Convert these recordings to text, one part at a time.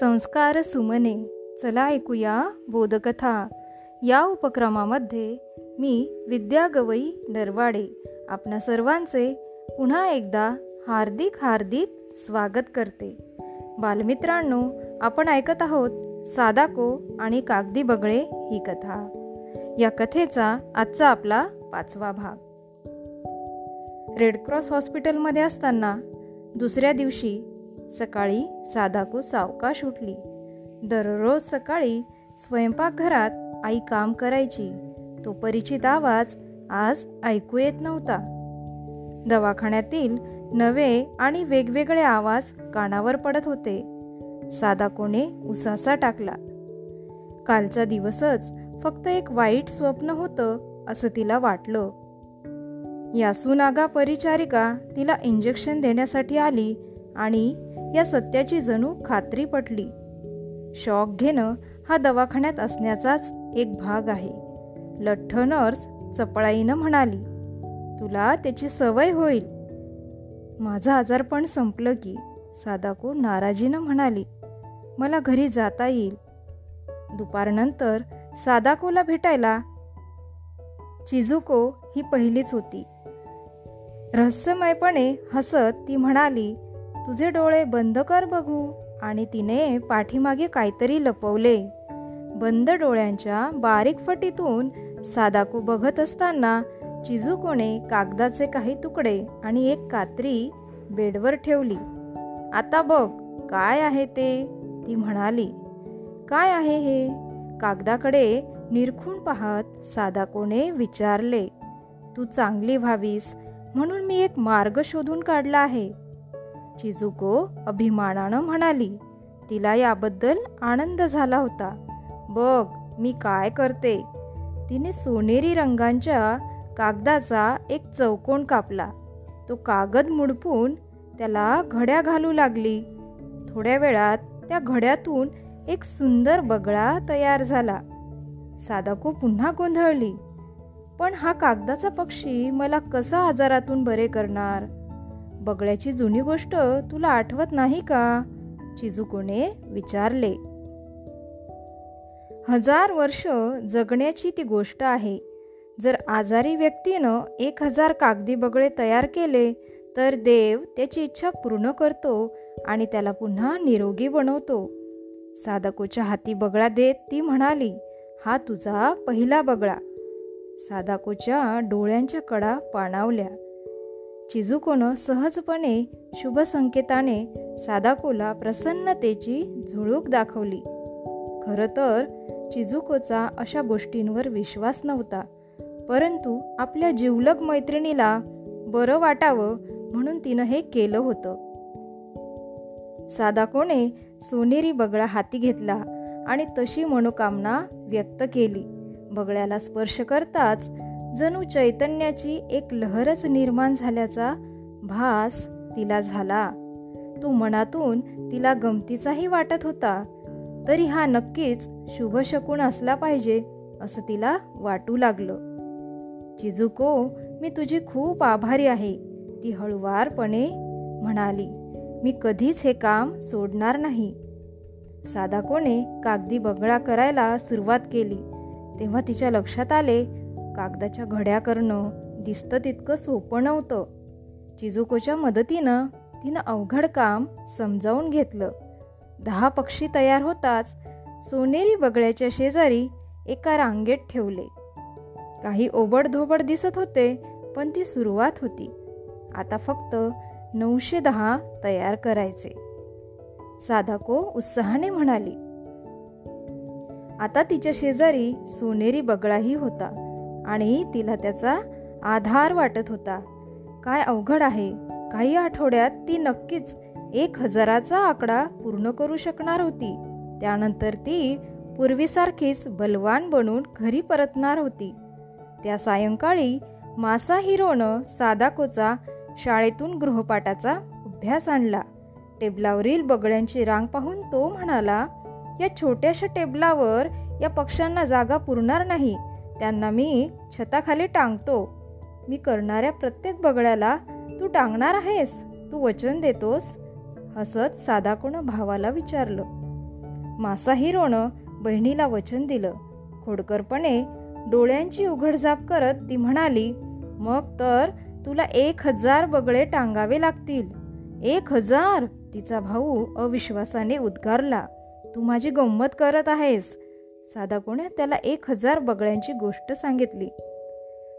संस्कार सुमने. चला ऐकूया बोधकथा. या उपक्रमामध्ये मी विद्या गवई नरवाडे आपणा सर्वांचे पुन्हा एकदा हार्दिक हार्दिक स्वागत करते. बालमित्रांनो आपण ऐकत आहोत सादाको आणि कागदी बगळे ही कथा. या कथेचा आजचा आपला पाचवा भाग. रेडक्रॉस हॉस्पिटलमध्ये असताना दुसऱ्या दिवशी सकाळी साधाको सावकाश उठली. दररोज सकाळी स्वयंपाकघरात आई काम करायची. तो परिचित आवाज आज ऐकू येत नव्हता. दवाखान्यातील नवे आणि वेगवेगळे आवाज कानावर पडत होते. सादाकोने उसासा टाकला. कालचा दिवसच फक्त एक वाईट स्वप्न होतं असं तिला वाटलं. यासुनागा परिचारिका तिला इंजेक्शन देण्यासाठी आली आणि या सत्याची जणू खात्री पटली. शॉक घेणं हा दवाखान्यात असण्याचाच एक भाग आहे. लठ्ठ नर्स चपळाईनं म्हणाली तुला त्याची सवय होईल. माझं आजारपण संपलं की सादाको नाराजीनं म्हणाली मला घरी जाता येईल. दुपारनंतर सादाकोला भेटायला. चिजुको ही पहिलीच होती. रहस्यमयपणे हसत ती म्हणाली तुझे डोळे बंद कर बघू. आणि तिने पाठीमागे काहीतरी लपवले. बंद डोळ्यांच्या बारीक फटीतून सादाकू बघत असताना चिजुकोने कागदाचे काही तुकडे आणि एक कात्री बेडवर ठेवली. आता बघ काय आहे ते ती म्हणाली. काय आहे हे? कागदाकडे निरखून पाहत सादाकोने विचारले. तू चांगली व्हावीस म्हणून मी एक मार्ग शोधून काढला आहे. चिजुको अभिमानानं म्हणाली तिला याबद्दल आनंद झाला होता. बघ मी काय करते. तिने सोनेरी रंगांच्या कागदाचा एक चौकोन कापला. तो कागद मुडपून त्याला घड्या घालू लागली. थोड्या वेळात त्या घड्यातून एक सुंदर बगळा तयार झाला. सादाको पुन्हा गोंधळली पण हा कागदाचा पक्षी मला कसा आजारातून बरे करणार? बगळ्याची जुनी गोष्ट तुला आठवत नाही का? चिजुकोने विचारले. हजार वर्ष जगण्याची ती गोष्ट आहे. जर आजारी व्यक्तीनं एक हजार कागदी बगळे तयार केले तर देव त्याची इच्छा पूर्ण करतो आणि त्याला पुन्हा निरोगी बनवतो. सादाकोच्या हाती बगळा देत ती म्हणाली हा तुझा पहिला बगळा. सादाकोच्या डोळ्यांच्या कडा पाणावल्या. चिजुकोनं सहजपणे शुभ संकेताने सादाकोला प्रसन्नतेची झुळूक दाखवली. खरं तर चिजुकोचा अशा गोष्टींवर विश्वास नव्हता परंतु आपल्या जिवलग मैत्रिणीला बरं वाटावं म्हणून तिनं हे केलं होतं. सादाकोने सोनेरी बगळा हाती घेतला आणि तशी मनोकामना व्यक्त केली. बगळ्याला स्पर्श करताच जणू चैतन्याची एक लहरच निर्माण झाल्याचा भास तिला झाला. तो मनातून तिला गमतीचाही वाटत होता. तरी हा नक्कीच शुभ शकून असला पाहिजे असं तिला वाटू लागलं. चिजुको मी तुझी खूप आभारी आहे ती हळुवारपणे म्हणाली. मी कधीच हे काम सोडणार नाही. सादाकोने कागदी बगळा करायला सुरुवात केली. तेव्हा तिच्या लक्षात आले कागदाच्या घड्या करणं दिसतं तितकं सोपं नव्हतं. चिजुकोच्या मदतीनं तिनं अवघड काम समजावून घेतलं. दहा पक्षी तयार होताच सोनेरी बगळ्याच्या शेजारी एका रांगेत ठेवले. काही ओबडधोबड दिसत होते पण ती सुरुवात होती. आता फक्त नऊशे दहा तयार करायचे. साधाको उत्साहाने म्हणाली आता तिच्या शेजारी सोनेरी बगळाही होता. आणि तिला त्याचा आधार वाटत होता. काय अवघड आहे. काही आठवड्यात ती नक्कीच एक हजाराचा आकडा पूर्ण करू शकणार होती. त्यानंतर ती पूर्वीसारखीच बलवान बनून घरी परतणार होती. त्या सायंकाळी मासा हिरोनं सादाकोचा शाळेतून गृहपाठाचा अभ्यास आणला. टेबलावरील बगड्यांची रांग पाहून तो म्हणाला या छोट्याशा टेबलावर या पक्ष्यांना जागा पुरणार नाही. त्यांना मी छताखाली टांगतो. मी करणाऱ्या प्रत्येक बगड्याला तू टांगणार आहेस? तू वचन देतोस? हसत साधाकुण भावाला विचारलं. मासा हिरोनं बहिणीला वचन दिलं. खोडकरपणे डोळ्यांची उघडझाप करत ती म्हणाली मग तर तुला एक हजार बगळे टांगावे लागतील. एक हजार? तिचा भाऊ अविश्वासाने उद्गारला तू माझी गंमत करत आहेस. साधा कोण्या त्याला एक हजार बगळ्यांची गोष्ट सांगितली.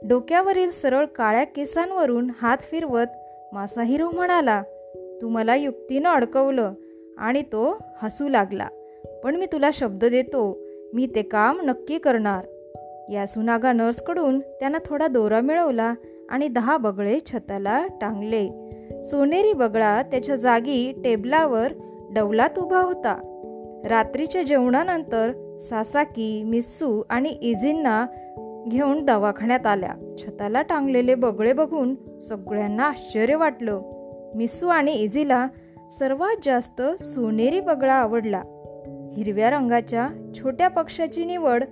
डोक्यावरील सरळ काळ्या केसांवरून हात फिरवत मासा हिरो म्हणाला तू मला युक्तीनं अडकवलं आणि तो हसू लागला. पण मी तुला शब्द देतो मी ते काम नक्की करणार. या सुनागा नर्सकडून त्यांना थोडा दोरा मिळवला आणि दहा बगळे छताला टांगले. सोनेरी बगळा त्याच्या जागी टेबलावर डवलात उभा होता. रात्रीच्या जेवणानंतर सासाकी मिस्सू आणि इझींना घेऊन दवाखान्यात आल्या. छताला टांगलेले बगळे बघून सगळ्यांना आश्चर्य वाटलं. मिस्सू आणि इझीला सर्वात जास्त सोनेरी बगळा आवडला. हिरव्या रंगाच्या छोट्या पक्षाची निवड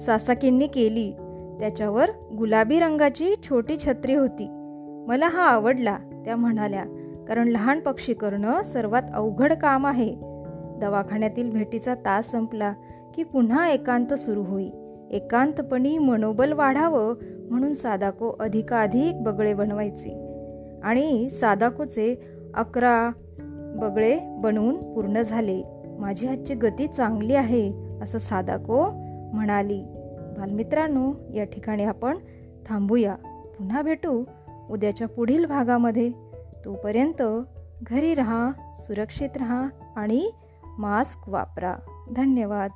सासाकींनी केली. त्याच्यावर गुलाबी रंगाची छोटी छत्री होती. मला हा आवडला त्या म्हणाल्या कारण लहान पक्षी करणं सर्वात अवघड काम आहे. दवाखान्यातील भेटीचा तास संपला की पुन्हा एकांत सुरू होई. एकांतपणी मनोबल वाढावं म्हणून सादाको अधिकाधिक बगळे बनवायचे. आणि सादाकोचे अकरा बगळे बनवून पूर्ण झाले. माझी आजची गती चांगली आहे असं सादाको म्हणाली. बालमित्रांनो या ठिकाणी आपण थांबूया. पुन्हा भेटू उद्याच्या पुढील भागामध्ये. तोपर्यंत घरी राहा सुरक्षित रहा आणि मास्क वापरा. धन्यवाद.